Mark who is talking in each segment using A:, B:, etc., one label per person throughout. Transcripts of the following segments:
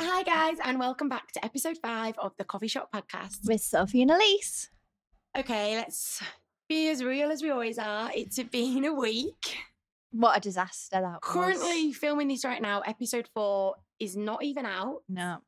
A: Hi, guys, and welcome back to episode five of the Coffee Shop Podcast.
B: With Sophie and Elise.
A: Okay, let's be as real as we always are. It's been a week.
B: What a disaster that was.
A: Currently filming this right now. Episode four is not even out.
B: No.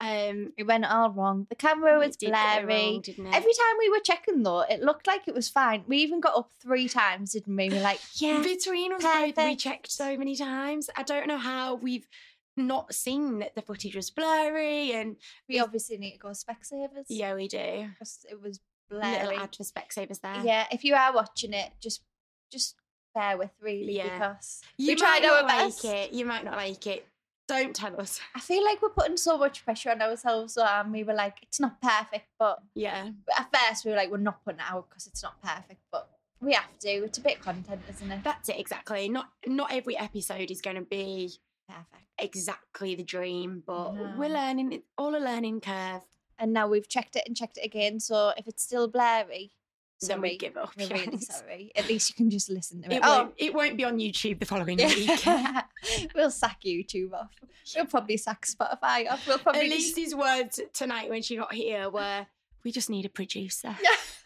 A: Um,
B: It went all wrong. The camera was
A: did get it
B: blurry.
A: wrong?
B: Every time we were checking though, it looked like it was fine. We even got up three times, didn't we? We were like, yeah.
A: Between us both, we checked so many times. I don't know how we've not seen that the footage was blurry, and
B: We obviously need to go Specsavers.
A: yeah, we do.
B: Because it was blurry.
A: Little ad for Specsavers there.
B: Yeah, if you are watching it, just just bear with really
A: Yeah.
B: because
A: you
B: we tried
A: might
B: our
A: not
B: best.
A: like it. You might not like it. Don't tell us.
B: I feel like we're putting so much pressure on ourselves, and we were like, it's not perfect, but
A: Yeah.
B: at first we were like, we're not putting it out because it's not perfect, but we have to. It's a bit content, isn't it?
A: That's it exactly. Not not every episode is going to be
B: Perfect.
A: exactly the dream, but we're learning. It's all a learning curve.
B: And now we've checked it and checked it again. So if it's still blurry,
A: Then we
B: sorry,
A: give up.
B: we're really
A: yes.
B: sorry. At least you can just listen to it.
A: It won't. It won't be on YouTube the following week.
B: we'll sack YouTube off. We'll probably sack Spotify off. We'll probably just...
A: Elise's words tonight when she got here were, "We just need a producer."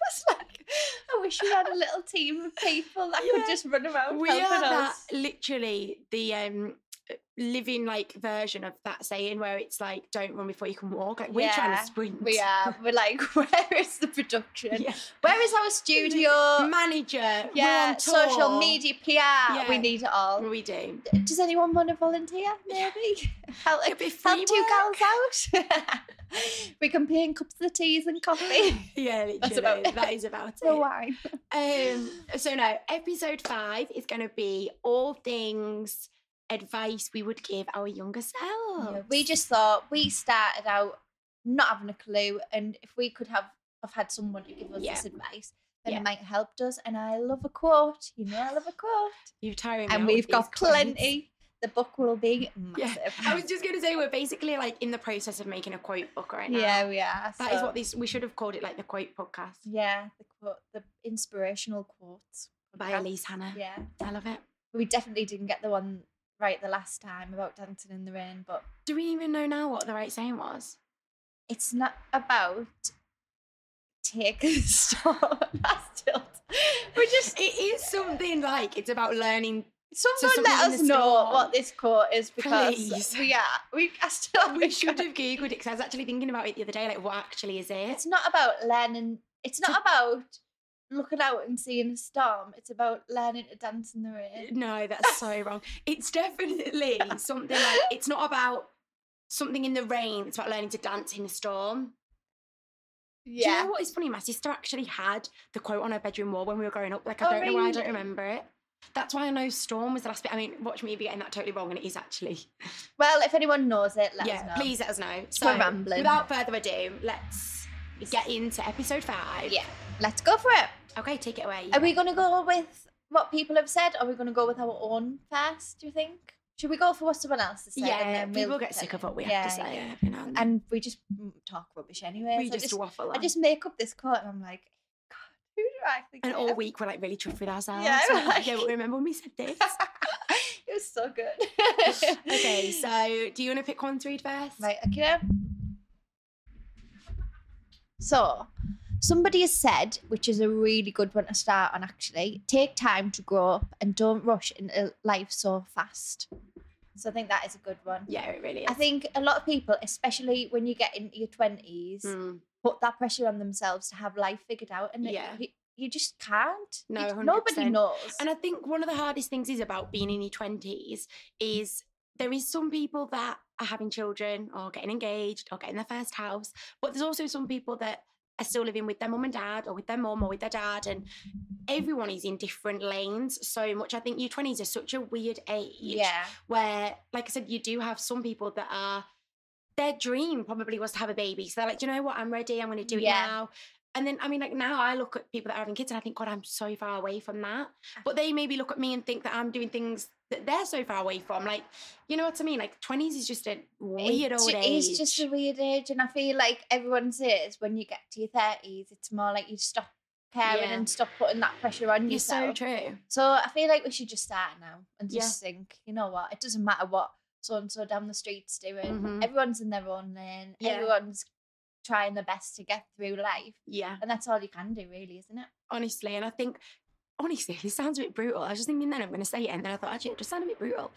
B: It's like, I wish we had a little team of people that
A: Yeah.
B: could just run around
A: we are
B: helping
A: that
B: us.
A: literally the um living like version of that saying where it's like, "Don't run before you can walk." Like we're trying to sprint.
B: We are. We're like, where is the production?
A: Yeah.
B: Where is our studio?
A: Manager.
B: Yeah, social media, PR.
A: yeah.
B: We need it all.
A: We do.
B: Does anyone want to volunteer? Maybe help, help two gals out. we can pay in cups of teas and coffee.
A: Yeah, literally.
B: That's about it.
A: that is about it.
B: wine.
A: Um, so no, episode five is going to be all things advice we would give our younger selves.
B: We just thought we started out not having a clue, and if we could have have had someone to give us
A: Yeah.
B: this advice, then
A: Yeah.
B: it might have helped us. And I love a quote. You know, I love a quote.
A: you're tiring me
B: And we've got
A: these quotes.
B: plenty. The book will be
A: Yeah,
B: massive.
A: I was just going to say we're basically like in the process of making a quote book right now.
B: yeah, we are.
A: That is
B: so-
A: what this. We should have called it like the quote podcast
B: Yeah, the quote, the inspirational quotes
A: by. Elise Hannah.
B: Yeah,
A: I love it.
B: we definitely didn't get the one right the last time about dancing in the rain, but
A: Do we even know now what the right saying was?
B: it's not about take a stop. That's still. We're just
A: It is something like it's about learning.
B: someone
A: something
B: let
A: in
B: us
A: the
B: know what this quote is because
A: Please.
B: we are we still.
A: We should have googled it because I was actually thinking about it the other day. Like, what actually is it?
B: It's not about learning. It's not about looking out and seeing a storm. It's about learning to dance in the rain.
A: No, that's so wrong. It's definitely something like it's not about something in the rain. It's about learning to dance in the storm. Yeah. Do you know what is funny? My sister actually had the quote on her bedroom wall when we were growing up. Like, I
B: Oh,
A: don't know why I don't remember it. That's why I know storm was the last bit. I mean, watch me be getting that totally wrong, and it is actually.
B: Well, if anyone knows it, let
A: yeah,
B: us know.
A: please let us know. So,
B: We're rambling.
A: without further ado, let's get into episode five.
B: Yeah, let's go for it.
A: Okay, take it away.
B: Are we going to go with what people have said? Or are we going to go with our own first? Do you think? Should we go for what someone else has said?
A: Yeah,
B: and then
A: people
B: we'll
A: get sick of what we
B: Yeah,
A: have to say.
B: yeah.
A: every now and
B: we just talk rubbish anyway.
A: we
B: so I
A: just, waffle
B: I just make up this quote and I'm like, God, who do I think?
A: and all
B: am?"
A: week we're like really chuffed with ourselves.
B: Yeah,
A: like, yeah, but remember when we said this?
B: it was so good.
A: okay, so do you want to pick one to read first?
B: Right, okay. So, somebody has said, which is a really good one to start on actually, take time to grow up and don't rush into life so fast. So, I think that is a good one.
A: Yeah, it really is.
B: I think a lot of people, especially when you get into your 20s,
A: Mm,
B: put that pressure on themselves to have life figured out. And
A: Yeah.
B: you, you just can't.
A: No, 100%.
B: nobody knows.
A: and I think one of the hardest things is about being in your twenties is there is some people that are having children or getting engaged or getting their first house, but there's also some people that are still living with their mum and dad or with their mum or with their dad and everyone is in different lanes so much. I think your 20s are such a weird age
B: yeah.
A: where, like I said, you do have some people that are their dream probably was to have a baby. So they're like, do you know what? I'm ready. I'm going to do it
B: Yeah.
A: now. And then, I mean, like now I look at people that are having kids and I think, God, I'm so far away from that. But uh-huh. they maybe look at me and think that I'm doing things that they're so far away from. Like, you know what I mean? Like, 20s is just a weird
B: It's
A: old age.
B: It's just a weird age, and I feel like everyone says when you get to your thirties, it's more like you stop caring
A: Yeah.
B: and stop putting that pressure on
A: You're so true.
B: So I feel like we should just start now and
A: Yeah.
B: just think, you know what? It doesn't matter what so and so down the street's doing.
A: Mhm.
B: Everyone's in their own lane.
A: Yeah.
B: Everyone's trying their best to get through life.
A: Yeah,
B: And that's all you can do, really, isn't it?
A: honestly. And I think, honestly, this sounds a bit brutal. I was just thinking then I'm going to say it. And then I thought, actually, it just sounded a bit brutal.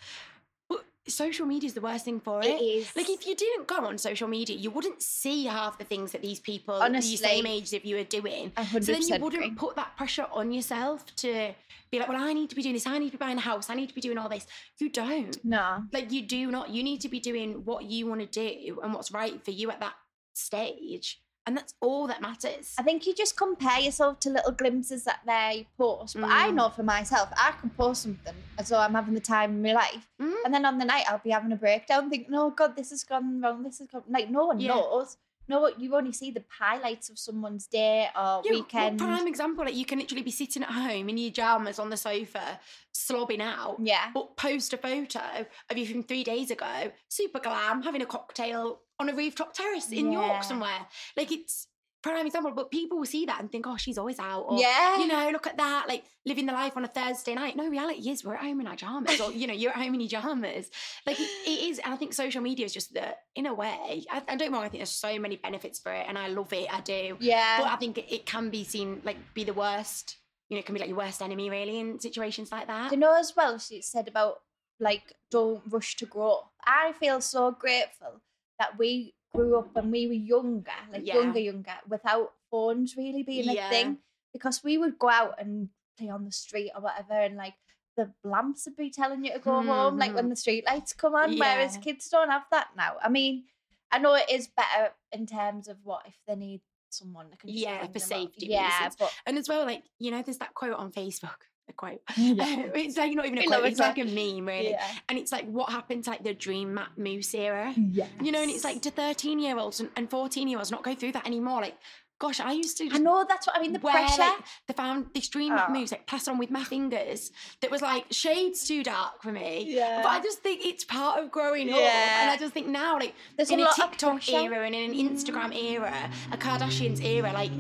A: But social media is the worst thing for it. it.
B: is.
A: Like if you didn't go on social media, you wouldn't see half the things that these people, the
B: Honestly.
A: same age of you, are doing.
B: 100%
A: So then you wouldn't
B: agree.
A: put that pressure on yourself to be like, well, I need to be doing this. I need to be buying a house. I need to be doing all this. You don't.
B: No.
A: Like you do not. You need to be doing what you want to do and what's right for you at that stage, and that's all that matters.
B: I think you just compare yourself to little glimpses that they post. But I
A: Mm.
B: know for myself, I can post something as though I'm having the time of my life.
A: Mm.
B: And then on the night, I'll be having a breakdown, thinking, oh God, this has gone wrong. This has gone. Like, no one
A: Yeah.
B: knows. No, what you only see the highlights of someone's day or
A: Yeah,
B: weekend.
A: prime example, like you can literally be sitting at home in your jammers on the sofa, slobbing out,
B: Yeah.
A: but post a photo of you from three days ago, super glam, having a cocktail on a rooftop terrace in
B: Yeah.
A: York somewhere. Like it's prime example, but people will see that and think, oh, she's always out. Or,
B: Yeah.
A: You know, look at that, like living the life on a Thursday night. No, reality is we're at home in our jammers, or you know, you're at home in your jammers. Like it, it is, and I think social media is just that, in a way, I, I don't know. I think there's so many benefits for it, and I love it. I do.
B: Yeah.
A: But I think it, it can be seen like be the worst. You know, it can be like your worst enemy really in situations like that.
B: Do you know as well, she said about like, don't rush to grow. I feel so grateful that we grew up when we were younger, like
A: Yeah.
B: younger, younger, without phones really being
A: Yeah.
B: a thing. Because we would go out and play on the street or whatever, and like the lamps would be telling you to go home, like when hmm. the street lights come on. Whereas kids don't have that now. I mean, I know it is better in terms of what if they need someone that can just
A: Yeah, for
B: them up.
A: safety
B: Yeah,
A: reasons.
B: but
A: And as well, like you know, there's that quote on Facebook. A quote.
B: Yeah.
A: it's like not even a quote. It's like a meme, really.
B: yeah.
A: And it's like what happened to like the Dream Matte Mousse era.
B: Yes.
A: You know, and it's like do 13 year olds and 14 year olds not go through that anymore. Like, gosh, I used to.
B: I know that's what I mean. The
A: wear,
B: pressure.
A: like, the found this Dream Matte
B: Oh.
A: Mousse like plastered on with my fingers. That was like shades too dark for me.
B: Yeah.
A: But I just think it's part of growing up. And I just think now, like,
B: There's
A: in
B: a
A: a, TikTok era and in an Instagram era, a Kardashians era, like,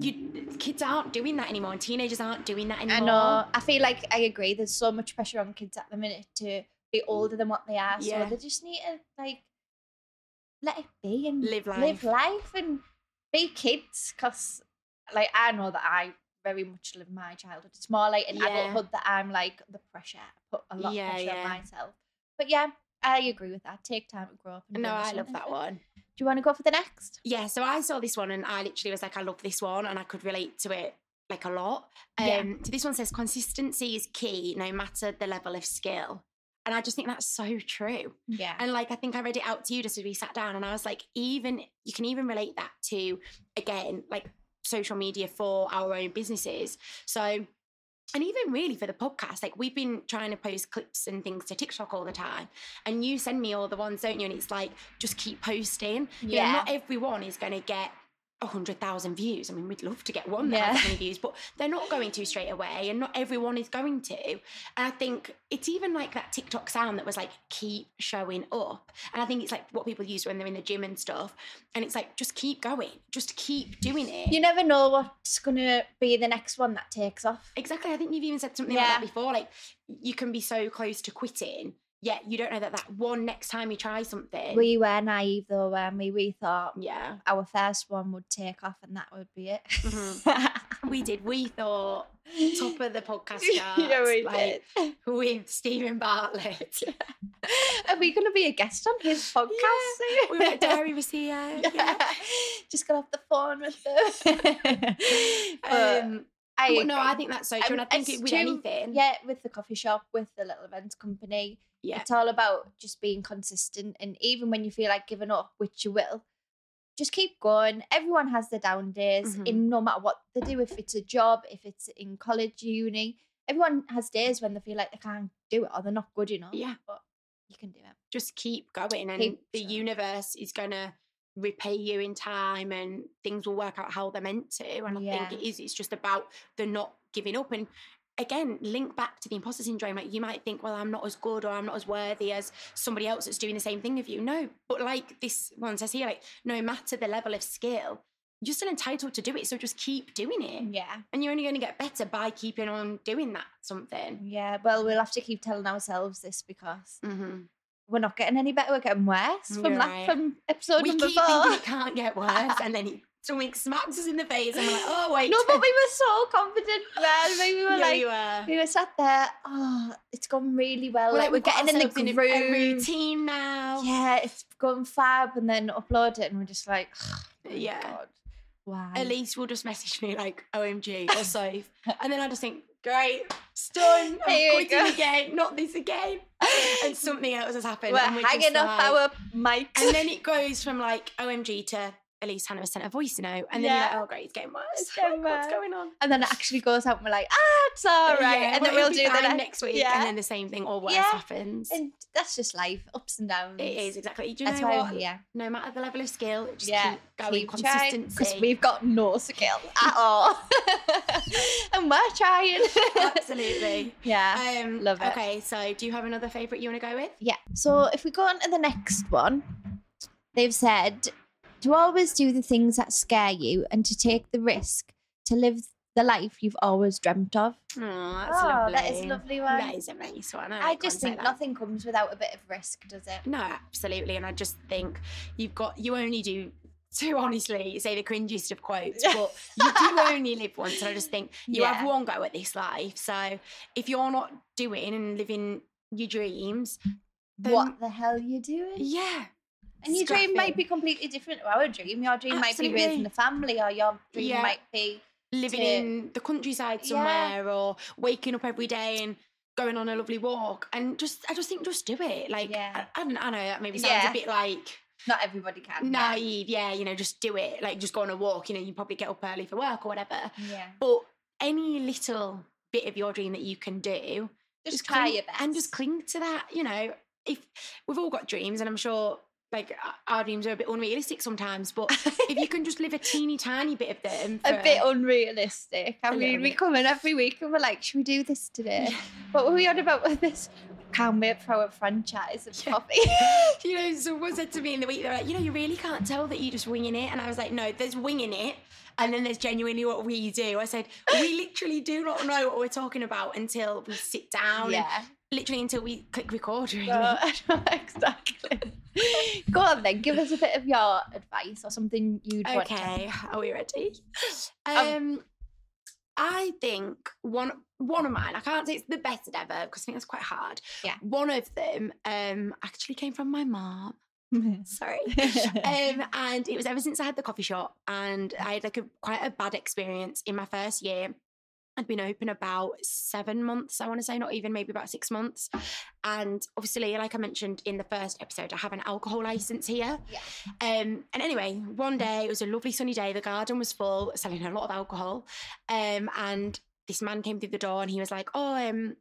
A: you kids aren't doing that anymore and teenagers aren't doing that anymore.
B: I know. I feel like I agree. There's so much pressure on kids at the minute to be older than what they are.
A: Yeah.
B: So they just need to like let it be and
A: Live
B: live
A: life.
B: life and be kids. Cause like I know that I very much live my childhood. It's more like in
A: Yeah.
B: adulthood that I'm like the pressure. I put a lot
A: Yeah,
B: of pressure
A: yeah.
B: on myself. But yeah, I agree with that. Take time to grow up. And
A: No, I love that one.
B: Do you want to go for the next?
A: Yeah, so I saw this one and I literally was like, I love this one and I could relate to it like a lot. Um,
B: Yeah.
A: So this one says consistency is key no matter the level of skill. And I just think that's so true.
B: Yeah.
A: And like, I think I read it out to you just as we sat down, and I was like, even you can even relate that to again, like social media for our own businesses. So, and even really for the podcast, like we've been trying to post clips and things to TikTok all the time, and you send me all the ones, don't you? And it's like, just keep posting. You know,
B: Yeah.
A: not everyone is going to get. A hundred thousand views. I mean, we'd love to get one that
B: Yeah.
A: has that many views, but they're not going to straight away, and not everyone is going to. And I think it's even like that TikTok sound that was like keep showing up. And I think it's like what people use when they're in the gym and stuff. And it's like just keep going, just keep doing it.
B: You never know what's gonna be the next one that takes off.
A: exactly. I think you've even said something like that before. Like you can be so close to quitting, yet you don't know that that one next time you try something.
B: We were naive though, when we we thought
A: yeah,
B: our first one would take off and that would be it.
A: Mhm. we did. We thought top of the podcast charts.
B: yeah, we
A: like,
B: did.
A: with Steven Bartlett.
B: Are we going to be a guest on his podcast?
A: we were Dairy was here. Yeah.
B: Just got off the phone with them.
A: Um,
B: I
A: well, no, I think that's so true. And I think it, with
B: true,
A: anything,
B: Yeah, with the coffee shop, with the little events company,
A: yeah,
B: it's all about just being consistent. And even when you feel like giving up, which you will, just keep going. Everyone has their down days,
A: Mhm.
B: in no matter what they do. If it's a job, if it's in college, uni, everyone has days when they feel like they can't do it or they're not good enough.
A: Yeah.
B: but you can do it.
A: just keep going, and
B: Keep
A: the universe is gonna repay you in time, and things will work out how they're meant to. And I
B: Yeah.
A: think it is. It's just about the not giving up, and again, link back to the imposter syndrome. Like you might think, well, I'm not as good or I'm not as worthy as somebody else that's doing the same thing of you. No, but like this one says here, like no matter the level of skill. You're still entitled to do it, so just keep doing it.
B: Yeah.
A: And you're only going to get better by keeping on doing that something.
B: Yeah. Well, we'll have to keep telling ourselves this because
A: Mm-hmm.
B: we're not getting any better. We're getting worse from that
A: right.
B: from episode
A: we
B: number
A: keep
B: four.
A: thinking it can't get worse, and then it, something smacks us in the face, and we're like, oh wait,
B: no, but we were so confident, man. We were
A: yeah,
B: like,
A: you were.
B: we were sat there. Oh, it's gone really well.
A: We're
B: like, we're getting in the groove.
A: routine now.
B: Yeah, it's gone fab, and then upload it, and we're just like, oh
A: Yeah.
B: God, wow.
A: Elise will just message me like OMG or safe. and then I just think, great, done. I'm quitting
B: go.
A: again, not this again. And something else has happened.
B: we're
A: just
B: hanging up
A: like-
B: our mics.
A: And then it goes from like OMG to Elise Hannah sent a voice note. And then
B: Yeah.
A: you're like, oh great, it's getting worse.
B: It's getting
A: Like, What's going on?
B: and then it actually goes out, and we're like, ah, it's all right.
A: Yeah,
B: and then
A: well,
B: we'll
A: it'll
B: do
A: be
B: the next
A: next week.
B: Yeah.
A: And then the same thing or worse
B: Yeah.
A: happens.
B: And that's just life, ups and downs.
A: it is exactly. Do you
B: That's
A: know
B: why
A: what?
B: I'm.
A: No matter the level of skill, just
B: Yeah,
A: keep going.
B: Keep
A: Consistency.
B: because we've got no skill at all, and we're trying.
A: Absolutely.
B: yeah.
A: Um,
B: Love it.
A: Okay, so do you have another favourite you want to go with?
B: Yeah. So if we go on to the next one, they've said to always do the things that scare you and to take the risk to live the life you've always dreamt of.
A: Oh, that's
B: oh,
A: lovely.
B: that is a lovely one.
A: That is a nice one. I,
B: I just think nothing comes without a bit of risk, does it?
A: No, absolutely. And I just think you've got, you only do, to honestly say the cringiest of quotes, but you do only live once. And I just think you
B: Yeah.
A: have one go at this life. So if you're not doing and living your dreams, then
B: what the hell are you doing?
A: yeah.
B: And your dream might be completely different to our dream. Your dream might be raising
A: Absolutely.
B: a family, or your dream
A: Yeah.
B: might be
A: living
B: to-
A: in the countryside
B: Yeah.
A: somewhere or waking up every day and going on a lovely walk and just I just think just do it like
B: Yeah.
A: I, I, don't, I know that maybe sounds
B: Yeah.
A: a bit like
B: not everybody can.
A: naive yeah you know just do it like just go on a walk you know you probably get up early for work or whatever
B: Yeah.
A: but any little bit of your dream that you can do
B: Just, try
A: cling,
B: your best.
A: and just cling to that you know if we've all got dreams and I'm sure like our- our dreams are a bit unrealistic sometimes but if you can just live a teeny tiny bit of them
B: a bit unrealistic. I
A: A
B: mean, we come in every week and we're like, should we do this today? What were we on about with this? Can't wait for our franchise of
A: Yeah.
B: coffee.
A: you know, someone said to me in the week, they're like, you know, you really can't tell that you're just winging it. And I was like, no, there's winging it. And then there's genuinely what we do. I said, we literally do not know what we're talking about until we sit down.
B: yeah.
A: And literally until we click record, really.
B: No, uh, exactly. Go on then, give us a bit of your advice or something you'd want to.
A: okay, are we ready?
B: Um,
A: Um, I think one one of mine, I can't say it's the best ever because I think that's quite hard.
B: Yeah.
A: One of them um actually came from my mom. Sorry. um, and it was ever since I had the coffee shop, and I had like a quite a bad experience in my first year. I'd been open about seven months, I want to say, not even maybe about six months. And obviously, like I mentioned in the first episode, I have an alcohol license here.
B: Yeah.
A: Um, and anyway, one day it was a lovely sunny day. The garden was full, selling a lot of alcohol. Um, and this man came through the door, and he was like, "Oh, um."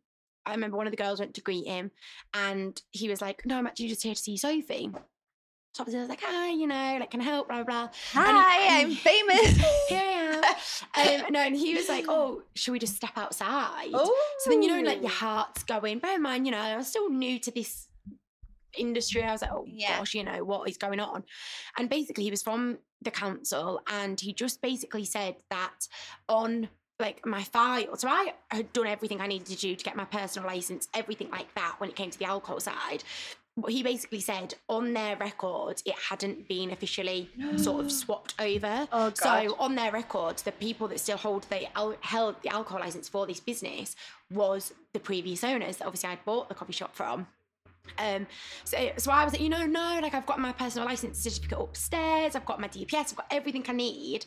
A: I remember one of the girls went to greet him and he was like, No, I'm actually just here to see Sophie. Obviously I was like, hi, you know, like, can I help? Blah, blah, blah.
B: Hi,
A: and-
B: I'm famous.
A: Here I am. Um, no, and he was like, oh, should we just step outside?
B: oh.
A: So then, you know, like your heart's going. Bear in mind, you know, I was still new to this industry. I was like, oh
B: Yeah.
A: gosh, you know, what is going on? And basically, he was from the council and he just basically said that on like my file. So I had done everything I needed to do to get my personal license, everything like that when it came to the alcohol side. He basically said on their record it hadn't been officially sort of swapped over.
B: Oh, God.
A: So on their record, the people that still hold the al- held the alcohol license for this business was the previous owners that obviously I'd bought the coffee shop from. Um, so, so I was like, you know, no, like I've got my personal license certificate upstairs, I've got my DPS, I've got everything I need.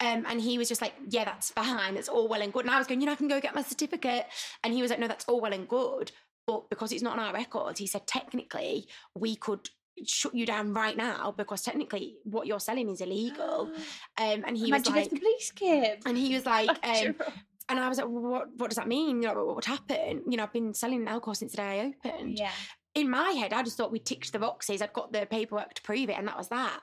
A: Um, and he was just like, yeah, that's fine, that's all well and good. And I was going, you know, I can go get my certificate. And he was like, no, that's all well and good. But because it's not on our records, he said, technically, we could shut you down right now because technically what you're selling is illegal. Um, and he
B: Imagine
A: was like,
B: the police came.
A: and he was like, um, and I was like, well, what, what does that mean? You know, what would happen? You know, I've been selling alcohol since the day I opened
B: yeah.
A: in my head, I just thought we ticked the boxes. I'd got the paperwork to prove it, and that was that.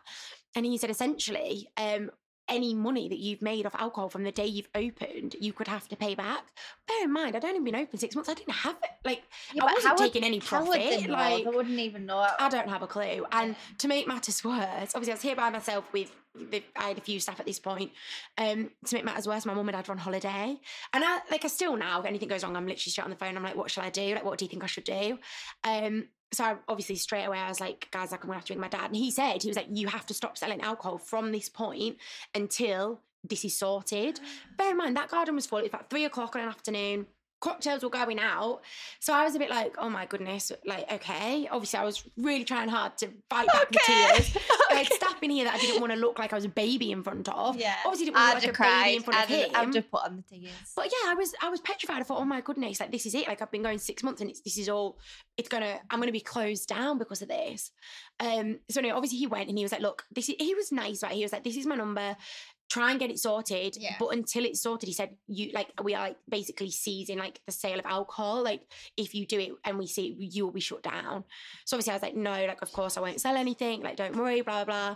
A: And he said essentially, um, any money that you've made off alcohol from the day you've opened, you could have to pay back. Bear in mind, I'd only been open six months. I didn't have it. Like,
B: Yeah,
A: I wasn't
B: would-
A: taking any
B: how would they
A: profit. Like,
B: they wouldn't even know.
A: I don't have a clue. And to make matters worse, obviously I was here by myself with, with I had a few staff at this point. Um, to make matters worse, my mum and dad were on holiday. And I like I still now, if anything goes wrong, I'm literally straight on the phone. I'm like, what shall I do? Like, what do you think I should do? Um, so I, obviously straight away I was like, guys, like I'm gonna have to ring my dad. And he said, he was like, you have to stop selling alcohol from this point until this is sorted. Bear in mind that garden was full. It was about three o'clock in the afternoon. Cocktails were going out. So I was a bit like, oh my goodness, like, okay. Obviously, I was really trying hard to fight back the
B: Okay.
A: tears. I had stuff in here that I didn't want to look like I was a baby in front of.
B: Yeah.
A: Obviously, didn't want to look like a baby in front of
B: I'd,
A: him.
B: I'd have put on the tears.
A: But yeah, I was I was petrified. I thought, oh my goodness, like this is it. Like I've been going six months and it's this is all it's gonna I'm gonna be closed down because of this. Um so anyway, obviously he went and he was like, look, this is he was nice, right? He was like, This is my number. Try and get it sorted.
B: Yeah.
A: But until it's sorted, he said, you like we are like basically seizing like the sale of alcohol. Like if you do it and we see it, you will be shut down. So obviously I was like, no, like of course I won't sell anything, like don't worry, blah blah.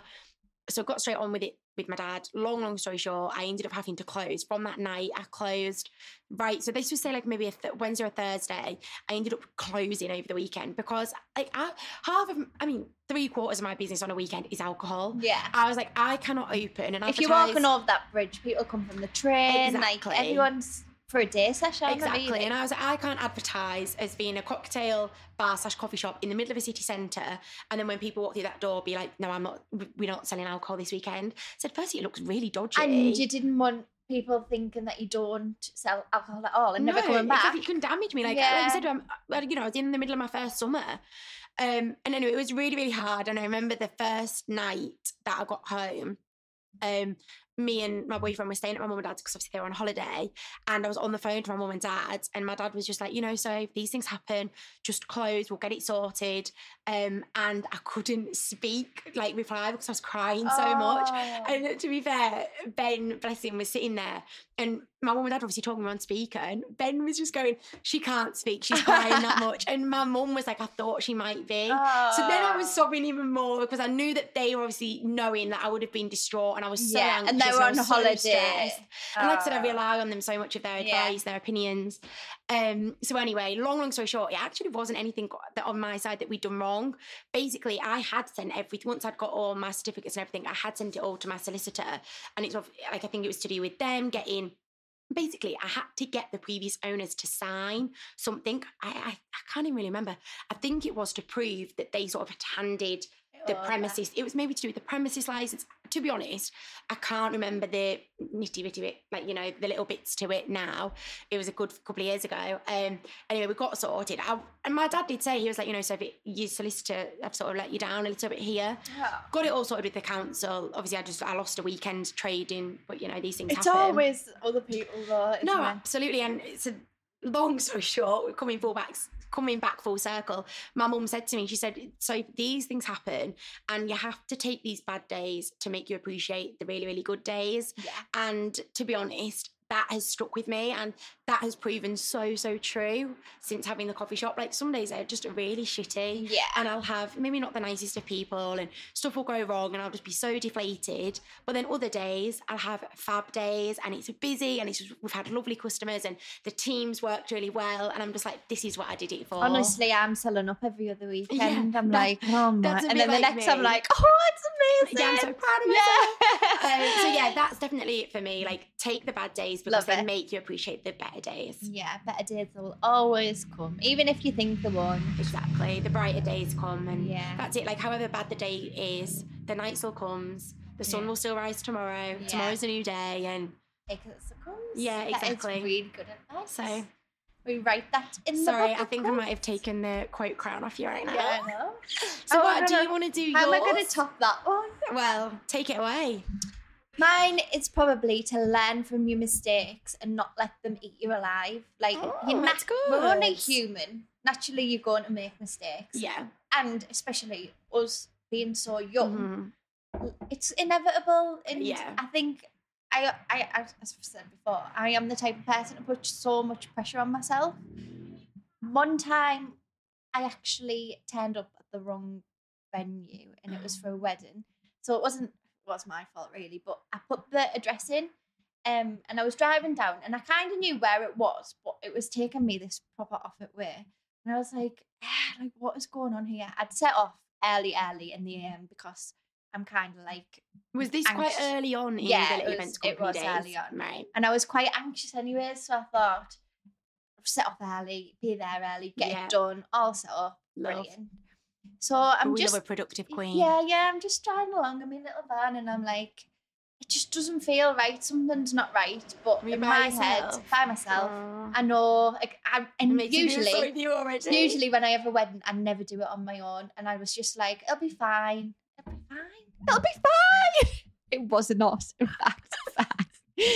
A: So I got straight on with it with my dad. Long, long story short, I ended up having to close. From that night, I closed. Right, so this was say like maybe a th- Wednesday or Thursday. I ended up closing over the weekend because like I, half of, I mean, three quarters of my business on a weekend is alcohol.
B: yeah.
A: I was like, I cannot open and
B: If you're walking over that bridge, people come from the train.
A: Exactly.
B: Like everyone's for a day session.
A: Exactly.
B: Really.
A: And I was like, I can't advertise as being a cocktail bar slash coffee shop in the middle of a city centre. And then when people walk through that door, be like, no, I'm not, we're not selling alcohol this weekend. I said, firstly, it looks really dodgy.
B: And you didn't want people thinking that you don't sell alcohol at all and never
A: no,
B: coming back.
A: Exactly. It can damage me. Like, like I said, you know, I was in the middle of my first summer. Um, and anyway, it was really, really hard. And I remember the first night that I got home, um, me and my boyfriend were staying at my mum and dad's because obviously they were on holiday. And I was on the phone to my mum and dad, and my dad was just like, you know, so if these things happen, just close, we'll get it sorted. Um, and I couldn't speak, like reply because I was crying so much.
B: Oh.
A: And to be fair, Ben, bless him, was sitting there, and my mum and dad obviously talking on speaker, and Ben was just going, "She can't speak, she's crying that much," and my mum was like, "I thought she might be." So then I was
B: Oh.
A: sobbing even more because I knew that they were obviously knowing that I would have been distraught, and I was so
B: Yeah,
A: anxious.
B: They were on
A: so
B: holiday.
A: stressed. And like I said, I
B: Oh.
A: rely on them so much of their
B: Yeah.
A: advice, their opinions. Um, so anyway, long, long story short, it actually wasn't anything that on my side that we'd done wrong. Basically, I had sent everything once I'd got all my certificates and everything. I had sent it all to my solicitor, and it's of- like I think it was to do with them getting. Basically, I had to get the previous owners to sign something. I, I I can't even really remember. I think it was to prove that they sort of had handed the
B: Oh,
A: premises. It was maybe to do with the premises license. To be honest, I can't remember the nitty gritty bit, like you know, the little bits to it now. It was a good couple of years ago. Um, anyway, we got sorted. I, and my dad did say he was like, you know, so if it, your solicitor have sort of let you down a little bit here.
B: Oh.
A: Got it all sorted with the council. Obviously, I just I lost a weekend trading, but you know these things
B: It's
A: happen.
B: always other people though.
A: No,
B: it?
A: absolutely. And it's a long story short, we're coming full back coming back full circle. My mum said to me, she said, So these things happen and you have to take these bad days to make you appreciate the really, really good days.
B: Yeah.
A: And to be honest, that has stuck with me and that has proven so, so true since having the coffee shop. Like some days they're just really shitty.
B: Yeah.
A: And I'll have maybe not the nicest of people and stuff will go wrong and I'll just be so deflated. But then other days I'll have fab days and it's busy and it's just, we've had lovely customers and the team's worked really well. And I'm just like, this is what I did it for.
B: Honestly, I'm selling up every other weekend. I'm
A: that-
B: like, oh my. And then the
A: like
B: next, I'm like, oh, it's amazing.
A: yeah, I'm so proud of myself.
B: Yeah.
A: Um, so yeah, that's definitely it for me. Like take the bad days because
B: Love
A: they
B: it.
A: make you appreciate the better days.
B: Yeah, better days will always come, even if you think they won't.
A: Exactly. The brighter days come and
B: Yeah.
A: that's it. Like however bad the day is, the night still comes. The sun
B: Yeah.
A: will still rise tomorrow.
B: Yeah.
A: Tomorrow's a new day and
B: it comes.
A: Yeah, exactly.
B: That is really good advice.
A: so
B: we write that in
A: sorry,
B: the.
A: I think I might have taken the quote crown off you right now.
B: Yeah, I know.
A: So
B: Oh,
A: what do
B: no.
A: you want to do
B: How am I going to top that one?
A: Well, take it away.
B: Mine is probably to learn from your mistakes and not let them eat you alive. Like
A: Oh,
B: you're
A: that's
B: We're only human. Naturally, you're going to make mistakes.
A: Yeah.
B: And especially us being so young,
A: Mhm.
B: it's inevitable. And
A: Yeah.
B: I think I, I, as I've said before, I am the type of person to put so much pressure on myself. One time, I actually turned up at the wrong venue, and it was for a wedding. So it wasn't was my fault really, but I put the address in, um, and I was driving down, and I kind of knew where it was, but it was taking me this proper off it way, and I was like, "Ah, like what is going on here? I'd set off early, early in the AM because I'm kind of like
A: Was this quite early on in
B: Yeah,
A: the
B: it was- it was
A: days?
B: early on.
A: Right.
B: and I was quite anxious anyway, so I thought set off early, be there early, get
A: Yeah.
B: it done, all set up,
A: Love.
B: brilliant. So I'm
A: we
B: just
A: love a productive queen.
B: yeah, yeah. I'm just driving along in my little van, and I'm like, it just doesn't feel right. Something's not right. But in
A: by
B: my head,
A: yourself?
B: by myself. I know. Like, I, and
A: makes you feel sorry
B: usually,
A: for you already.
B: usually when I have a wedding, I never do it on my own, and I was just like, it'll be fine. It'll be fine. It'll be fine. It was not, in fact.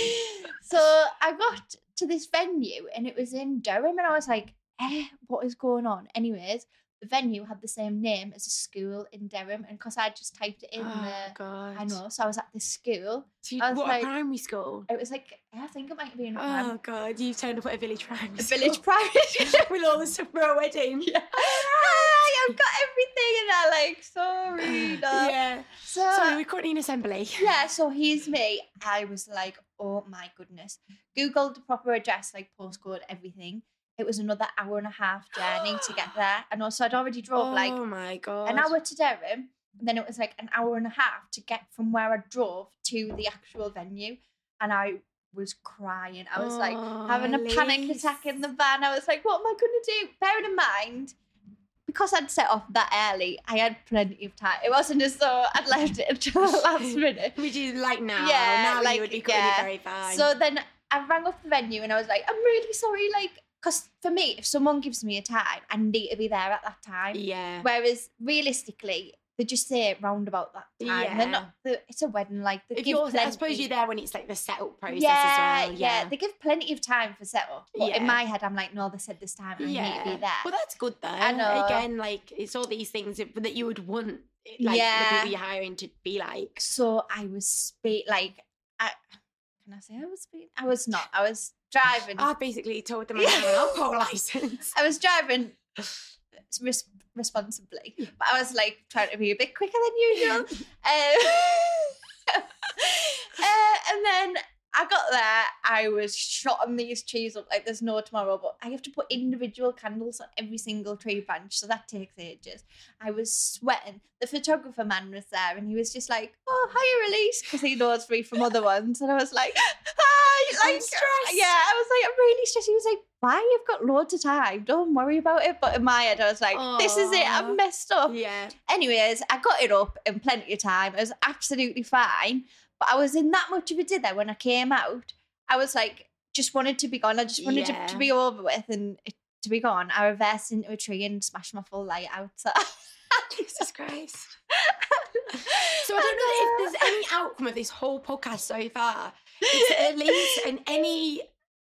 B: So I got to this venue, and it was in Durham, and I was like, eh, what is going on? Anyways, venue had the same name as a school in Durham, and because I just typed it in
A: oh,
B: the,
A: God.
B: I know, so I was at this school.
A: So you, what,
B: like-
A: a primary school?
B: It was like I think it might have been
A: Oh, God. You turned up at a village primary
B: a
A: school.
B: village private.
A: With all the stuff for a wedding.
B: yeah. Hi, I've got everything, and I like sorry. no.
A: Yeah.
B: So
A: Sorry, we're currently in assembly.
B: yeah, so here's me. I was like, oh my goodness. Googled the proper address, like postcode, everything. It was another hour and a half journey to get there. And also I'd already drove like
A: oh, my God.
B: an hour to Durham. And then it was like an hour and a half to get from where I drove to the actual venue. And I was crying. I was like
A: Oh,
B: having a panic attack in the van. I was like, what am I going to do? Bearing in mind, because I'd set off that early, I had plenty of time. It wasn't as though I'd left it until the last minute.
A: Which is like now.
B: Yeah,
A: now
B: like,
A: you would be
B: yeah.
A: very fine.
B: So then I rang up the venue and I was like, I'm really sorry. Like, because for me, if someone gives me a time, I need to be there at that time.
A: yeah.
B: Whereas realistically, they just say it round about that time. Yeah. They're not. The, it's a wedding. Like they
A: If
B: give
A: you're,
B: plenty.
A: I suppose you're there when it's like the setup process
B: yeah,
A: as well.
B: yeah,
A: Yeah.
B: They give plenty of time for setup. But
A: Yeah.
B: in my head, I'm like, no, they said this time. I need to be there.
A: Well, that's good though.
B: I know.
A: Again, like it's all these things that that you would want, like
B: Yeah.
A: the people you're hiring to be like.
B: so I was spe- like, I, can I say I was speeding? I was not. I was driving.
A: I basically told them I have an alcohol license.
B: I was driving res- responsibly, but I was like trying to be a bit quicker than usual. Um, uh, and then I got there, I was shotting these trees up like there's no tomorrow, but I have to put individual candles on every single tree branch, so that takes ages. I was sweating. The photographer man was there, and he was just like, "Oh, hi, Elise," because he knows me from other ones, and I was like, "Hi,
A: I'm
B: like,
A: stressed.
B: yeah." I was like, "I'm really stressed." He was like, "Why? You've got loads of time. Don't worry about it." But in my head, I was like, "This is it. I'm messed up."
A: yeah.
B: Anyways, I got it up in plenty of time. It was absolutely fine. But I was in that much of a dither when I came out. I was like, just wanted to be gone. I just wanted
A: Yeah.
B: to, to be over with and it, to be gone. I reversed into a tree and smashed my full light out.
A: Jesus Christ. So I don't know if there's any outcome of this whole podcast so far. It's at least in any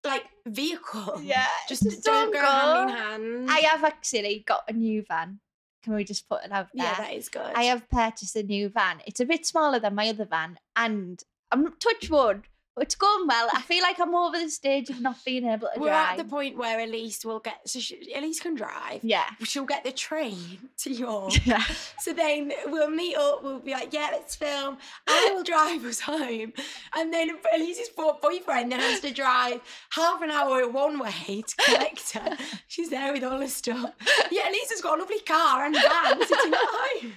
A: like vehicle.
B: yeah,
A: Just,
B: just
A: don't,
B: don't
A: go, hand in hand.
B: I have actually got a new van. Can we just put it out there?
A: yeah, that is good.
B: I have purchased a new van. It's a bit smaller than my other van, and I'm touch wood, it's going well. I feel like I'm over the stage of not being able to drive.
A: We're
B: drive.
A: at the point where Elise will get. So she, Elise can drive.
B: yeah.
A: She'll get the train to York.
B: Yeah.
A: So then we'll meet up. We'll be like, yeah, let's film. I will drive us home, and then Elise's boyfriend then has to drive half an hour one way to collect her. She's there with all her stuff. Yeah, Elise's got a lovely car and van sitting at home.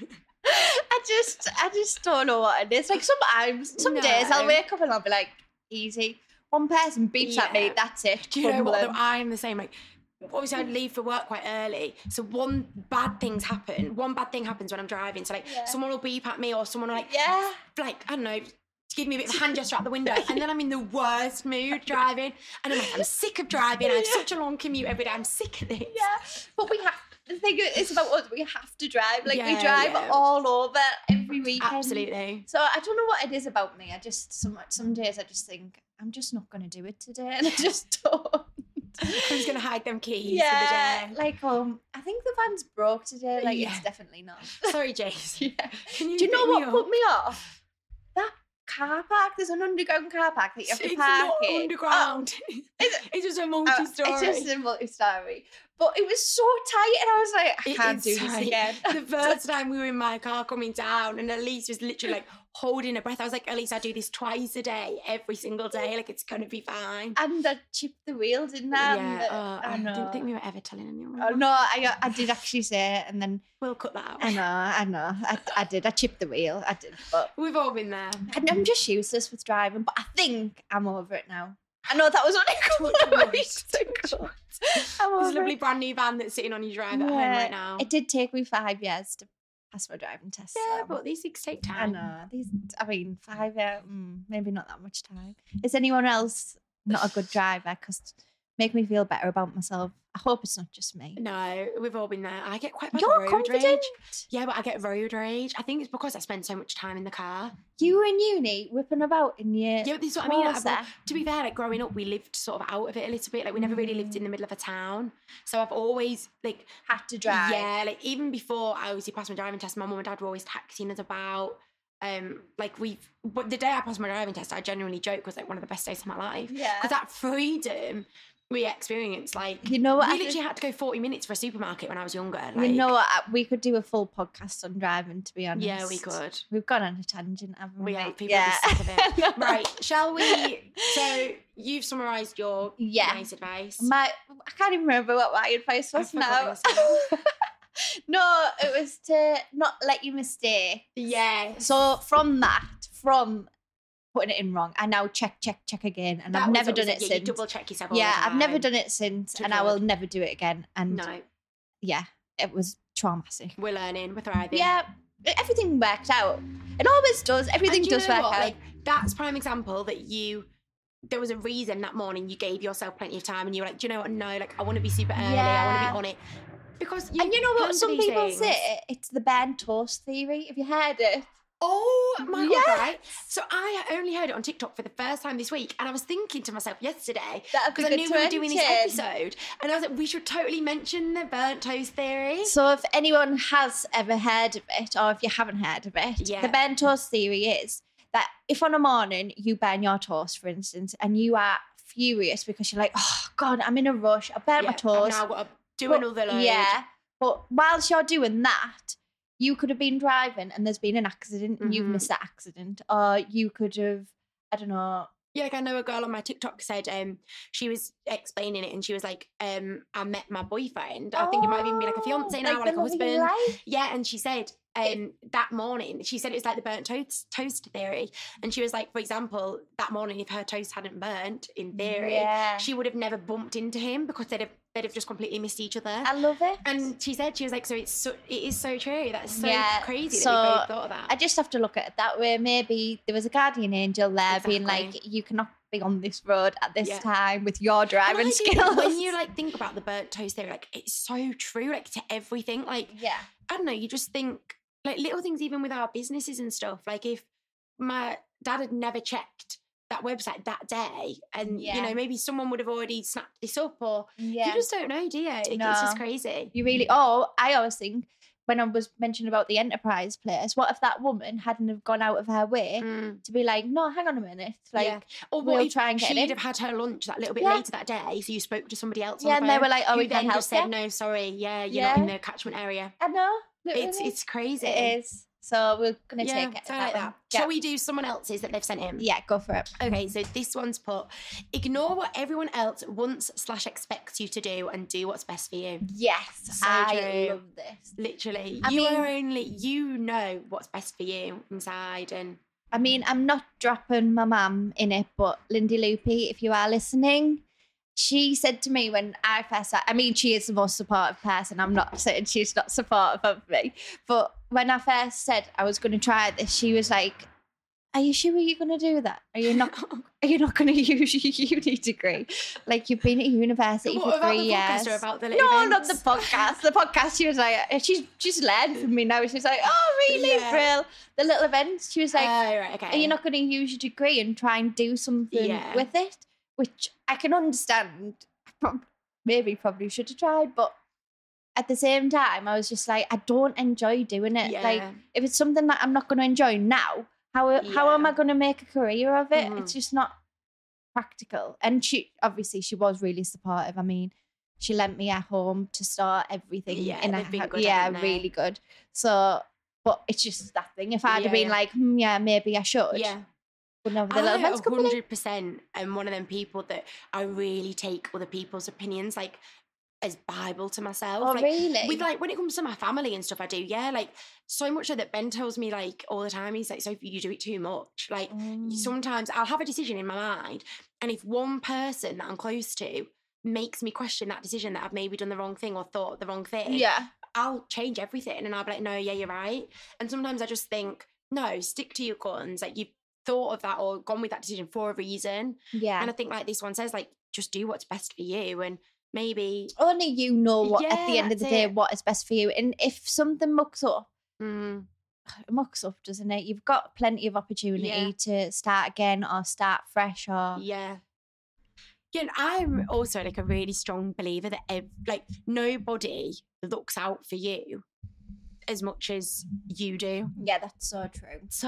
B: I just, I just don't know what it is. Like sometimes, some days I'll wake up and I'll be like, easy. One person beeps at me, that's it.
A: Do you know what? Though? I'm the same. Like, obviously, I'd leave for work quite early. So one bad thing's happen. One bad thing happens when I'm driving. So like,
B: Yeah.
A: someone will beep at me, or someone will like,
B: Yeah.
A: like I don't know, give me a bit of a hand gesture out the window, and then I'm in the worst mood driving, and I'm like, I'm sick of driving. I have
B: Yeah.
A: such a long commute every day. I'm sick of this.
B: Yeah. But we have, the thing is about us, we have to drive. Like we drive
A: yeah.
B: all over every weekend.
A: Absolutely.
B: So I don't know what it is about me. I just, some, some days I just think, I'm just not going to do it today. And I just don't.
A: I'm just gonna hide them keys
B: Yeah,
A: for the day.
B: like um, I think the van's broke today. Like
A: Yeah.
B: it's definitely not.
A: Sorry, Jace.
B: yeah.
A: Can you
B: Do you know what put me off? That car park. There's an underground car park that you have to
A: It's
B: park
A: not
B: in.
A: underground.
B: is
A: it's just a
B: Oh,
A: multi-story.
B: it's just a multi-story. But it was so tight, and I was like, I
A: It
B: can't do this again.
A: the first time we were in my car coming down, and Elise was literally like holding her breath. I was like, Elise, I do this twice a day, every single day. Like it's gonna be fine.
B: and I chipped the wheel, didn't and
A: yeah,
B: the-
A: uh,
B: I
A: I didn't think we were ever telling anyone.
B: Oh, no, I I did actually say it, and then
A: We'll cut that out.
B: I know, I know, I, I did. I chipped the wheel. I did, but
A: We've all been there.
B: I'm just useless with driving. But I think I'm over it now. I know that was only a couple
A: Touch
B: of
A: wood.
B: weeks ago. I'm
A: This lovely brand new van that's sitting on your drive at home right now.
B: It did take me five years to pass my driving test.
A: yeah,
B: so-
A: but these things take time.
B: I know these. I mean, five. Yeah, mm, maybe not that much time. Is anyone else not a good driver? Because make me feel better about myself. I hope it's not just me.
A: No, we've all been there. I get quite bad
B: You're
A: road
B: confident.
A: rage. Yeah, but I get road rage. I think it's because I spend so much time in the car.
B: You were in uni, whipping about in your.
A: Yeah, but this is what I mean. I- to be fair, like growing up, we lived sort of out of it a little bit. Like we never really lived in the middle of a town. So I've always like
B: had to drive.
A: Yeah, like even before I obviously passed my driving test, my mum and dad were always taxiing us about. Um, like we've, but the day I passed my driving test, I genuinely joke was like one of the best days of my life
B: Yeah.
A: because that freedom we experienced, like
B: You know what?
A: we
B: I
A: literally
B: think-
A: had to go forty minutes for a supermarket when I was younger.
B: you know what? We could do a full podcast on driving. To be honest.
A: Yeah, we could.
B: We've gone on a tangent, haven't we?
A: We have people yeah. sick of it. right? Shall we? So you've summarised your
B: Yeah.
A: nice advice.
B: My, I can't even remember what my advice was now. no, it was to not let you mistake.
A: Yeah.
B: So from that, from putting it in wrong, I now check, check, check again, and
A: That
B: I've never done it
A: yeah, you
B: since.
A: double check yourself.
B: Yeah, I've never done it since, and I will never do it again. And
A: No,
B: yeah, it was traumatic.
A: we're learning. We're thriving.
B: Yeah, everything worked out. It always does. Everything
A: do
B: does work
A: what?
B: out.
A: Like that's prime example that you. There was a reason that morning you gave yourself plenty of time, and you were like, "Do you know what? No, like I want to be super early. I want to be on it." Because you
B: and you know what? Some people
A: things.
B: say it's the burnt toast theory. Have you heard it?
A: Oh my god! Right. So I only heard it on TikTok for the first time this week, and I was thinking to myself yesterday because I knew we were doing this episode, and I was like, "We should totally mention the burnt toast theory."
B: So, if anyone has ever heard of it, or if you haven't heard of it,
A: Yeah.
B: the burnt toast theory is that if on a morning you burn your toast, for instance, and you are furious because you're like, oh God, I'm in a rush, I burnt
A: Yeah,
B: my toast.
A: I've got to do
B: But-
A: another load.
B: Yeah, but whilst you're doing that, you could have been driving and there's been an accident and you've
A: Mhm.
B: missed that accident, or you could have, I don't know,
A: Yeah, like I know a girl on my TikTok said um she was explaining it and she was like, um, I met my boyfriend. I think it might even be like a fiance now, or like a
B: love of your
A: husband. Yeah, and she said um that morning, she said it was like the burnt toast toast theory. And she was like, for example, that morning if her toast hadn't burnt, in theory,
B: Yeah.
A: she would have never bumped into him because they'd have they'd have just completely missed each other.
B: I love it.
A: and she said she was like, so it's so it is so true. That's so
B: Yeah,
A: crazy
B: so
A: that both thought of that.
B: I just have to look at it that way. Maybe there was a guardian angel there being like, you cannot be on this road at this
A: Yeah.
B: time with your driving skills.
A: When you like think about the burnt toast theory, like it's so true, like to everything. Like
B: yeah.
A: I don't know, you just think like little things even with our businesses and stuff. Like if my dad had never checked that website that day and you know, maybe someone would have already snapped this up or
B: Yeah.
A: you just don't know, do you? It- It's just crazy.
B: You really. Oh, I always think when I was mentioning about the enterprise place, what if that woman hadn't have gone out of her way
A: Mm.
B: to be like, no, hang on a minute, like,
A: yeah. Or what
B: we'll
A: if
B: try and get
A: she'd
B: in.
A: have had her lunch that little bit
B: Yeah.
A: later that day, so you spoke to somebody else.
B: yeah,
A: on
B: and
A: the
B: they were like, oh, we
A: then just said, "No, sorry, yeah, you're not in the catchment area."
B: I know.
A: It's it's crazy.
B: It is. So we're gonna
A: Yeah,
B: take it.
A: I like that.
B: Yeah.
A: Shall we do someone else's that they've sent in?
B: Yeah, go for it.
A: Okay, so this one's put: ignore what everyone else wants slash expects you to do, and do what's best for you.
B: Yes,
A: So
B: I
A: true.
B: love this.
A: Literally,
B: I
A: you
B: mean-
A: are only you know what's best for you inside, and
B: I mean, I'm not dropping my mum in it, but Lindy Loopy, if you are listening, she said to me when I first, I mean, she is the most supportive person. I'm not saying she's not supportive of me, but when I first said I was going to try this, she was like, "Are you sure you're going to do that? Are you not? Are you not going to use your uni degree? Like you've been at university
A: what
B: for three years."
A: or about the
B: no,
A: events?
B: not the podcast. The podcast. She was like, uh, she's she's learned from me now. She's like, oh really,
A: Yeah.
B: Brill? The little events. She was like,
A: oh, right, okay.
B: are you not going to use your degree and try and do something
A: Yeah.
B: with it? Which I can understand. Maybe probably should have tried, but at the same time, I was just like, I don't enjoy doing it.
A: Yeah.
B: Like, if it's something that I'm not going to enjoy now, how how am I going to make a career of it?
A: Mhm.
B: It's just not practical. And she obviously she was really supportive. I mean, she lent me a home to start everything.
A: Yeah,
B: in a,
A: good,
B: yeah, really good. So, but it's just that thing. If I'd
A: Yeah,
B: have been
A: yeah.
B: like, hmm, yeah, maybe I should.
A: yeah.
B: Wouldn't have the
A: I
B: events couple
A: hundred percent I'm one of them people that I really take other people's opinions. Like as Bible to myself.
B: Oh,
A: like,
B: really?
A: With like when it comes to my family and stuff, I do, yeah. Like so much so that Ben tells me like all the time, he's like, Sophie, you do it too much. Like
B: Mm.
A: sometimes I'll have a decision in my mind, and if one person that I'm close to makes me question that decision that I've maybe done the wrong thing or thought the wrong thing,
B: yeah.
A: I'll change everything and I'll be like, no, yeah, you're right. And sometimes I just think, no, stick to your guns. Like you've thought of that or gone with that decision for a reason.
B: Yeah.
A: And I think like this one says, like, just do what's best for you. And maybe
B: Only you know what at the end of the day
A: it.
B: what is best for you. And if something mucks up,
A: mm,
B: it mucks up, doesn't it? You've got plenty of opportunity
A: Yeah.
B: to start again or start fresh or
A: yeah. Yeah, and I'm also like a really strong believer that ev- like nobody looks out for you as much as you do.
B: yeah, that's so true.
A: So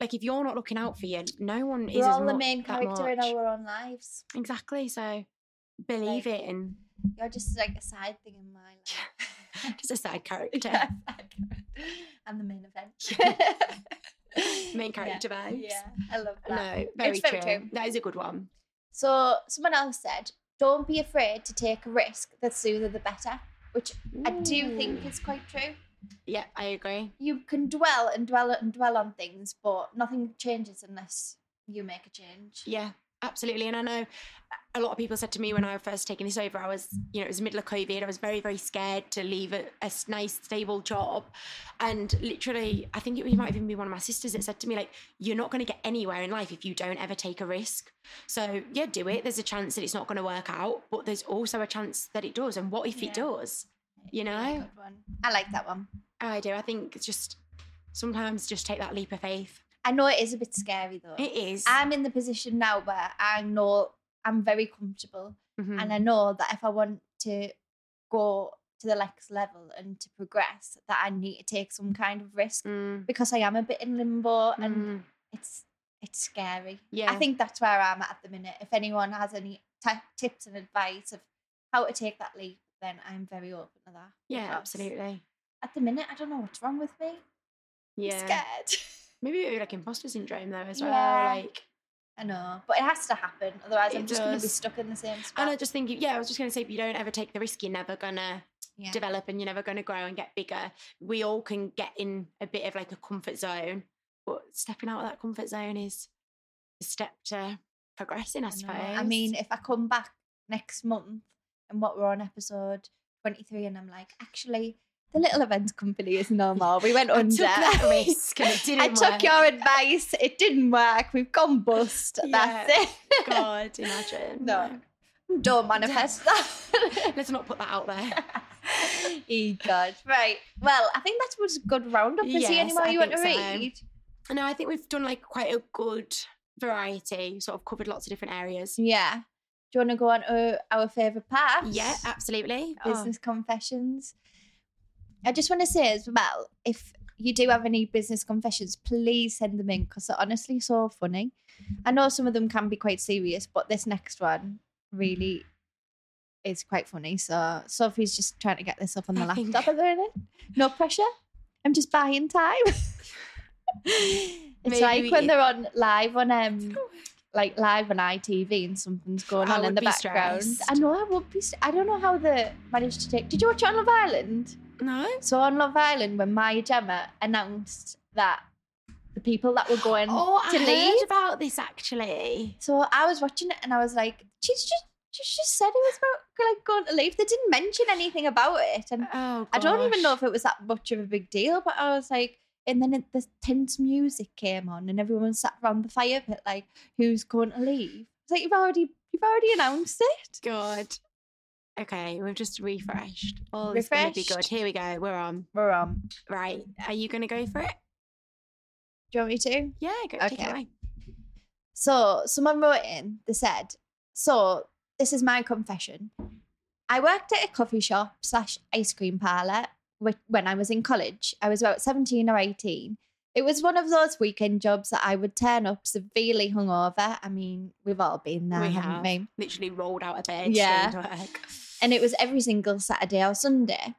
A: like if you're not looking out for you, no one is
B: We're all the main character in our own lives.
A: Exactly. So believe it and
B: You're just like a side thing in my life.
A: just a side character.
B: Yeah, side character. I'm the main event.
A: Main character
B: yeah.
A: vibes.
B: Yeah, I love that.
A: No, very,
B: It's very
A: true.
B: true.
A: That is a good one.
B: So someone else said, "Don't be afraid to take a risk. The sooner the better," which I do think is quite true.
A: Yeah, I agree.
B: You can dwell and dwell and dwell on things, but nothing changes unless you make a change.
A: Yeah, absolutely. And I know a lot of people said to me when I was first taking this over, I was, you know, it was the middle of COVID. I was very, very scared to leave a nice, stable job. And literally, I think it might even be one of my sisters that said to me, like, you're not going to get anywhere in life if you don't ever take a risk. So, yeah, do it. There's a chance that it's not going to work out, but there's also a chance that it does. And what if
B: Yeah.
A: it does? You know?
B: good one. I like that one.
A: I do. I think it's just sometimes just take that leap of faith.
B: I know it is a bit scary though.
A: It is.
B: I'm in the position now where I know I'm very comfortable
A: Mhm.
B: and I know that if I want to go to the next level and to progress, that I need to take some kind of risk
A: Mm,
B: because I am a bit in limbo and
A: mm,
B: it's it's scary.
A: yeah.
B: I think that's where I'm at at the minute. If anyone has any t- tips and advice of how to take that leap, then I'm very open to that.
A: yeah,
B: because
A: absolutely.
B: At the minute, I don't know what's wrong with me. I'm
A: Yeah.
B: scared.
A: Maybe be like imposter syndrome though as well.
B: Yeah.
A: Like
B: I know, but it has to happen. Otherwise, I'm
A: It
B: just going to be stuck in the same spot.
A: and I just think yeah, I was just gonna say if you don't ever take the risk, you're never gonna
B: yeah.
A: develop and you're never gonna grow and get bigger. We all can get in a bit of like a comfort zone, but stepping out of that comfort zone is a step to progressing, I,
B: I
A: suppose.
B: I mean, if I come back next month and what we're on episode 23, and I'm like, actually, the little events company is no more. We went
A: I
B: under.
A: took that risk it didn't
B: I took your advice. It didn't work. We've gone bust. That's it.
A: God, imagine.
B: No. Don't manifest that.
A: Let's not put that out there.
B: e God. Right. Well, I think that was a good roundup. Is
A: Yes,
B: there any more
A: I
B: you want to
A: so.
B: read?
A: No, I think we've done like quite a good variety, sort of covered lots of different areas.
B: Yeah. Do you want to go on to our favourite part?
A: Yeah, absolutely. Oh,
B: business confessions. I just want to say as well, if you do have any business confessions, please send them in because they're honestly so funny. I know some of them can be quite serious, but this next one really is quite funny. So Sophie's just trying to get this up on the laptop at the minute. No pressure. I'm just buying time. it's
A: Maybe
B: like when they're on live on um like live on ITV and something's going
A: I
B: on in the background.
A: stressed.
B: I know I would be. St- I don't know how they managed to take. Did you watch it on Love Island?
A: no.
B: So on Love Island, when Maya Jama announced that the people that were going
A: Oh,
B: to
A: I
B: leave.
A: heard about this actually.
B: So I was watching it and I was like, she's just. She just said it was about like going to leave. They didn't mention anything about it, and
A: Oh,
B: I don't even know if it was that much of a big deal. But I was like, and then it, the tense music came on, and everyone sat around the fire pit like, "Who's going to leave?" It's like you've already you've already announced it.
A: God. Okay, we've just refreshed. Oh, this is going to be good. Here we go. We're on.
B: We're on.
A: Right. Are you going to go for it?
B: Do you want me to?
A: Yeah, go. Take
B: Okay.
A: it away.
B: So someone wrote in, they said, So this is my confession. I worked at a coffee shop slash ice cream parlour wh- when I was in college. I was about 17 or 18. It was one of those weekend jobs that I would turn up severely hungover. I mean, we've all been there,
A: we
B: haven't
A: have
B: we?
A: literally rolled out of bed.
B: Yeah. And it was every single Saturday or Sunday.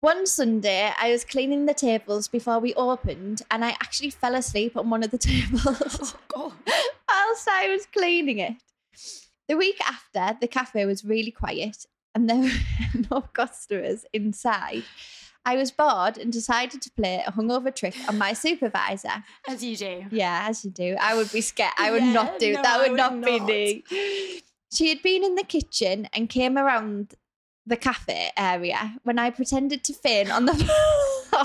B: One Sunday, I was cleaning the tables before we opened, and I actually fell asleep on one of the tables.
A: Oh, God.
B: whilst I was cleaning it. The week after, the cafe was really quiet, and there were no customers inside, I was bored and decided to play a hungover trick on my supervisor.
A: As you do.
B: Yeah, as you do. I would be scared. I would
A: Yeah,
B: not do
A: no,
B: that. Would
A: would
B: not, be
A: not.
B: me. She had been in the kitchen and came around the cafe area when I pretended to faint on the floor.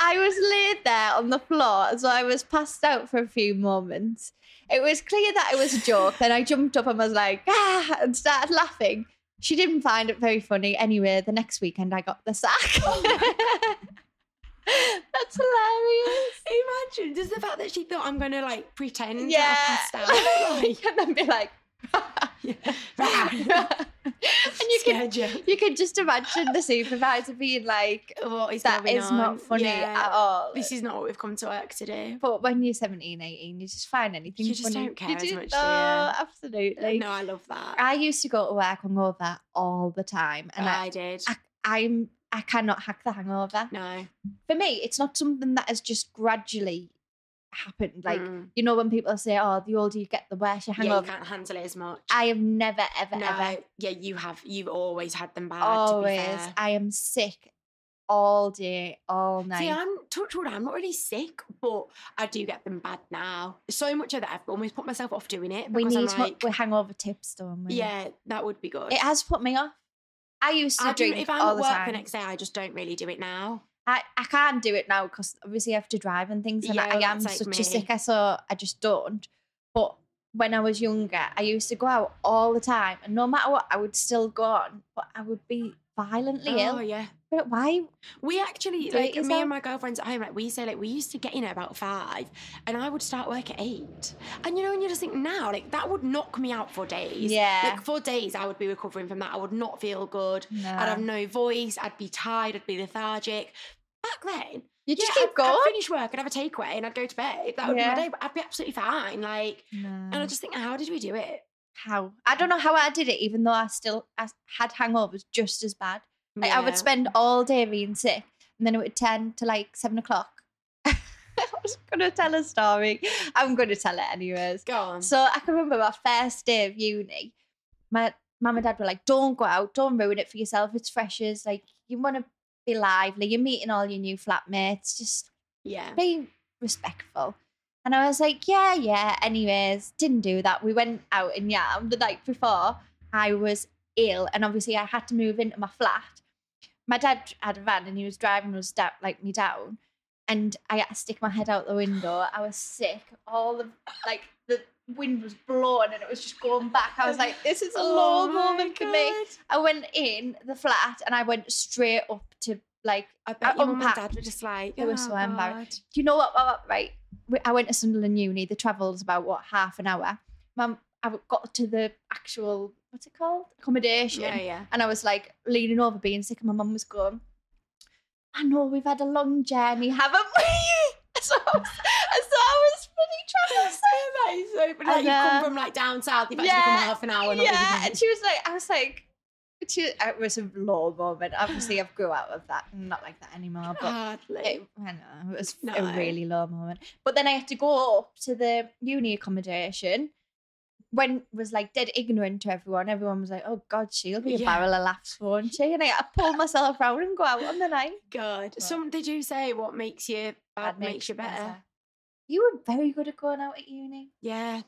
B: I was laid there on the floor, so I was passed out for a few moments. It was clear that it was a joke. Then I jumped up and was like, ah, and started laughing. She didn't find it very funny. Anyway, the next weekend I got the sack. Oh, That's hilarious.
A: Imagine just the fact that she thought I'm gonna like pretend
B: Yeah.
A: I passed out. Like,
B: and then be like, and you can
A: scared you.
B: you can just imagine the supervisor being like, oh,
A: What is
B: that is
A: on?
B: not funny
A: Yeah.
B: at all.
A: This is not what we've come to work to do.
B: But when you're 17, 18, you just find anything
A: You just
B: funny.
A: don't care as
B: do-
A: much,
B: No, oh,
A: you?
B: absolutely.
A: No, I love that.
B: I used to go to work hungover all the time, and I,
A: I did.
B: I, I'm I cannot hack the hangover.
A: no.
B: For me, it's not something that has just gradually happened. Like
A: Mm.
B: you know, when people say, "Oh, the older you get, the worse your
A: yeah, you
B: hangover."
A: can't handle it as much.
B: I have never, ever,
A: no,
B: ever,
A: yeah, you have. You've always had them bad.
B: always.
A: To be fair.
B: I am sick all day, all night.
A: See, I'm touch wood, I'm not really sick, but I do get them bad now. So much of that I've almost put myself off doing it.
B: we
A: I'm
B: need to
A: like,
B: hangover tips, don't we?
A: yeah, that would be good.
B: It has put me off. I used to
A: I do,
B: drink
A: if I'm at
B: the
A: work
B: time.
A: the next day, I just don't really do it now.
B: I, I can't do it now because obviously I have to drive and things, and
A: Yeah,
B: I am
A: like
B: such
A: me.
B: a sicker, so I just don't. But when I was younger, I used to go out all the time, and no matter what, I would still go on, but I would be violently
A: Oh
B: ill.
A: yeah.
B: But why?
A: We actually like me and my girlfriends at home, like we say like we used to get in at about five and I would start work at eight. And you know, and you just think now, like that would knock me out for days.
B: Yeah.
A: Like for days I would be recovering from that. I would not feel good.
B: No.
A: I'd have no voice, I'd be tired, I'd be lethargic. Back then,
B: you just
A: yeah,
B: keep
A: I'd,
B: going.
A: I'd finish work, I'd have a takeaway and I'd go to bed. That would
B: Yeah.
A: be my day, but I'd be absolutely fine. Like and I
B: No.
A: just think, how did we do it?
B: how? I don't know how I did it, even though I still I had hangovers just as bad. Like, I would spend all day being sick, and then it would turn to like seven o'clock. I was gonna tell a story. I'm gonna tell it anyways.
A: Go on.
B: So I can remember my first day of uni. My mum and dad were like, "Don't go out, don't ruin it for yourself. It's freshers. Like you want to be lively. You're meeting all your new flatmates. Just
A: yeah.
B: be respectful." And I was like, "Yeah, yeah." Anyways, didn't do that. We went out and yeah, the night before. I was ill, and obviously I had to move into my flat. My dad had a van, and he was driving us down, like me down, and I had to stick my head out the window. I was sick. All the like wind was blowing, and it was just going back. I was like, "This is a low
A: Oh my
B: moment for me." I went in the flat, and I went straight up to like
A: I bet
B: I
A: your mum and
B: unpacked.
A: dad were just like,
B: They were
A: oh,
B: so embarrassed. Do you know what, right i went to sunderland uni the travel's about what half an hour mum i got to the actual what's it called accommodation
A: Yeah, yeah.
B: and i was like leaning over being sick and my mum was going i know we've had a long journey haven't we so, so i was troublesome
A: that is so funny. Like,
B: And,
A: you come
B: uh,
A: from like down south, you've actually
B: yeah,
A: come half an hour. Not
B: yeah and she was like i was like she, it was a low moment obviously i've grew out of that I'm not like that anymore but
A: hardly.
B: It, I know it was
A: No.
B: a really low moment. But then I had to go up to the uni accommodation when was like dead ignorant to everyone. Everyone was like, "Oh God, she'll be a
A: Yeah.
B: barrel of laughs, won't she?" And I had to pull myself around and go out on the night.
A: God,
B: But-
A: some they do say what makes you bad
B: That
A: makes, you better.
B: You were very good at going out at uni.
A: Yeah, I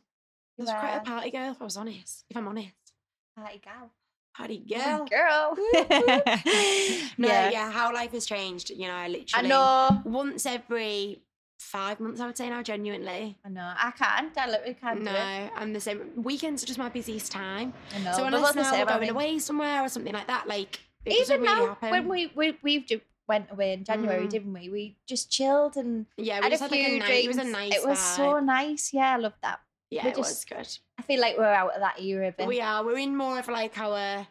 B: You
A: was quite a party girl. If I was honest, if I'm honest,
B: party gal.
A: party
B: Girl.
A: girl.
B: Girl.
A: No, yeah.
B: yeah.
A: how life has changed. You know, I literally.
B: I know.
A: once every five months. I would say now, genuinely.
B: I know. I can't. I literally can't
A: No,
B: do it.
A: I'm the same. Weekends are just my busiest time.
B: I know.
A: so unless now we're going away somewhere or something like that, like it doesn't
B: Even
A: really
B: now,
A: happen.
B: when we, we we've ju- went away in January,
A: Mm.
B: didn't we? We just chilled and
A: yeah, we
B: had
A: just
B: a
A: had like
B: few
A: a nice. It was a nice.
B: It was so nice. Yeah, I loved that.
A: Yeah,
B: we
A: it
B: just-
A: was good.
B: I feel like we're out of that era a bit.
A: We are. We're in more of like our.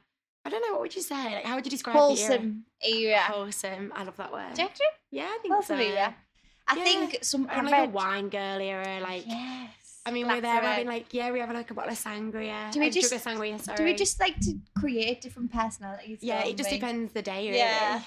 A: I don't know. What would you say? Like, how would you describe the
B: wholesome era.
A: era? Wholesome. I love that word.
B: Do you?
A: Yeah, I think
B: Wholesome
A: so.
B: era. I
A: Yeah.
B: think some I
A: like a wine girl era. Like,
B: Yes.
A: I mean, we're there having like, yeah, we have like a bottle of sangria.
B: Do we just-
A: sangria? Sorry.
B: Do we just like to create different personalities?
A: Yeah, it just
B: we?
A: depends the day. Really.
B: Yeah.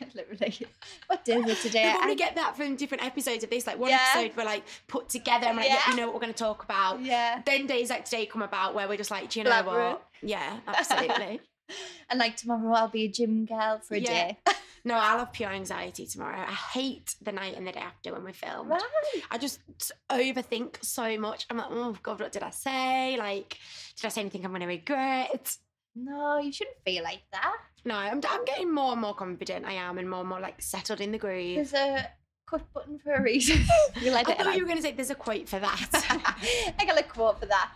B: Literally. What day is it today?
A: We probably
B: I-
A: get that from different episodes of this. Like one
B: Yeah.
A: episode we're like put together and like, yeah,
B: Yeah.
A: we know what we're going to talk about.
B: yeah.
A: Then days like today come about where we're just like, do you know
B: Elaborate.
A: what? Yeah, absolutely.
B: and like tomorrow I'll be a gym girl for a
A: Yeah.
B: day.
A: No, I'll have pure anxiety tomorrow. I hate the night and the day after when we film.
B: Right.
A: I just overthink so much. I'm like, oh God, what did I say? Like, did I say anything I'm going to regret?
B: No, you shouldn't feel like that.
A: No, I'm, I'm getting more and more confident. I am, and more and more like settled in the groove.
B: There's a cut button for a reason. you like
A: I
B: it?
A: thought you were going to say there's a quote for that.
B: I got a quote for that.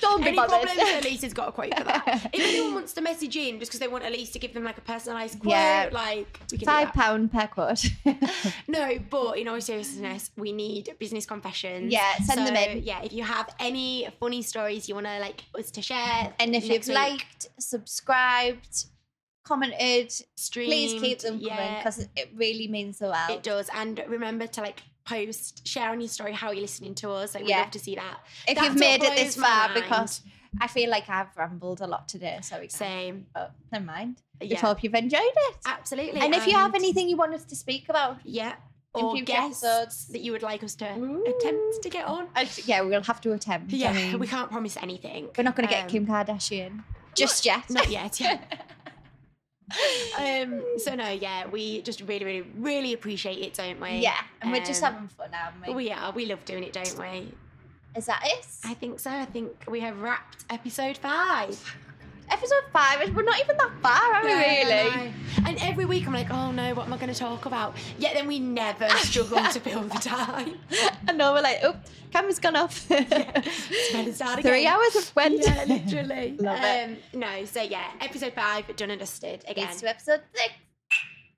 B: Don't be
A: Any
B: bothered.
A: problems? Elise has got a quote for that. If anyone wants to message in just because they want Elise to give them like a personalised quote,
B: Yeah.
A: like we can
B: Five
A: that.
B: pound per quote.
A: No, but in all seriousness, we need business confessions.
B: Yeah, send them in.
A: Yeah, if you have any funny stories you want to like us to share,
B: and if
A: next
B: you've
A: week,
B: liked, subscribed, commented,
A: streamed,
B: please keep them coming
A: yeah,
B: because it, it really means the world.
A: it does. And remember to like post, share on your story how you're listening to us. Like, we'd love to see that.
B: if
A: That's
B: you've made it this far, because I feel like I've rambled a lot today, so we.
A: Same.
B: But never mind.
A: Yeah,
B: Just hope you've enjoyed it.
A: absolutely.
B: And if you have anything you want us to speak about,
A: yeah, or guests
B: episodes.
A: that you would like us to
B: Ooh.
A: attempt to get on.
B: uh, yeah, we'll have to attempt. I
A: Yeah,
B: mean,
A: we can't promise anything.
B: we're not going to get
A: Um,
B: Kim Kardashian just yet.
A: Not yet. Yeah. um. So no. Yeah. We just really, really, really appreciate it, don't we?
B: yeah, and we're just
A: Um,
B: having fun, now, aren't we?
A: We are. We love doing it, don't we?
B: Is that it?
A: I think so. I think we have wrapped episode five.
B: Episode five. We're not even that far, are we?
A: Yeah,
B: Really?
A: And every week I'm like, oh no, what am I going to talk about? Yet then we never struggle to fill the time.
B: and know. We're like, oh, camera's gone off.
A: Again.
B: Three hours have went.
A: Yeah, literally.
B: Love it.
A: um, No, so yeah, episode five, done and dusted again.
B: It's episode six.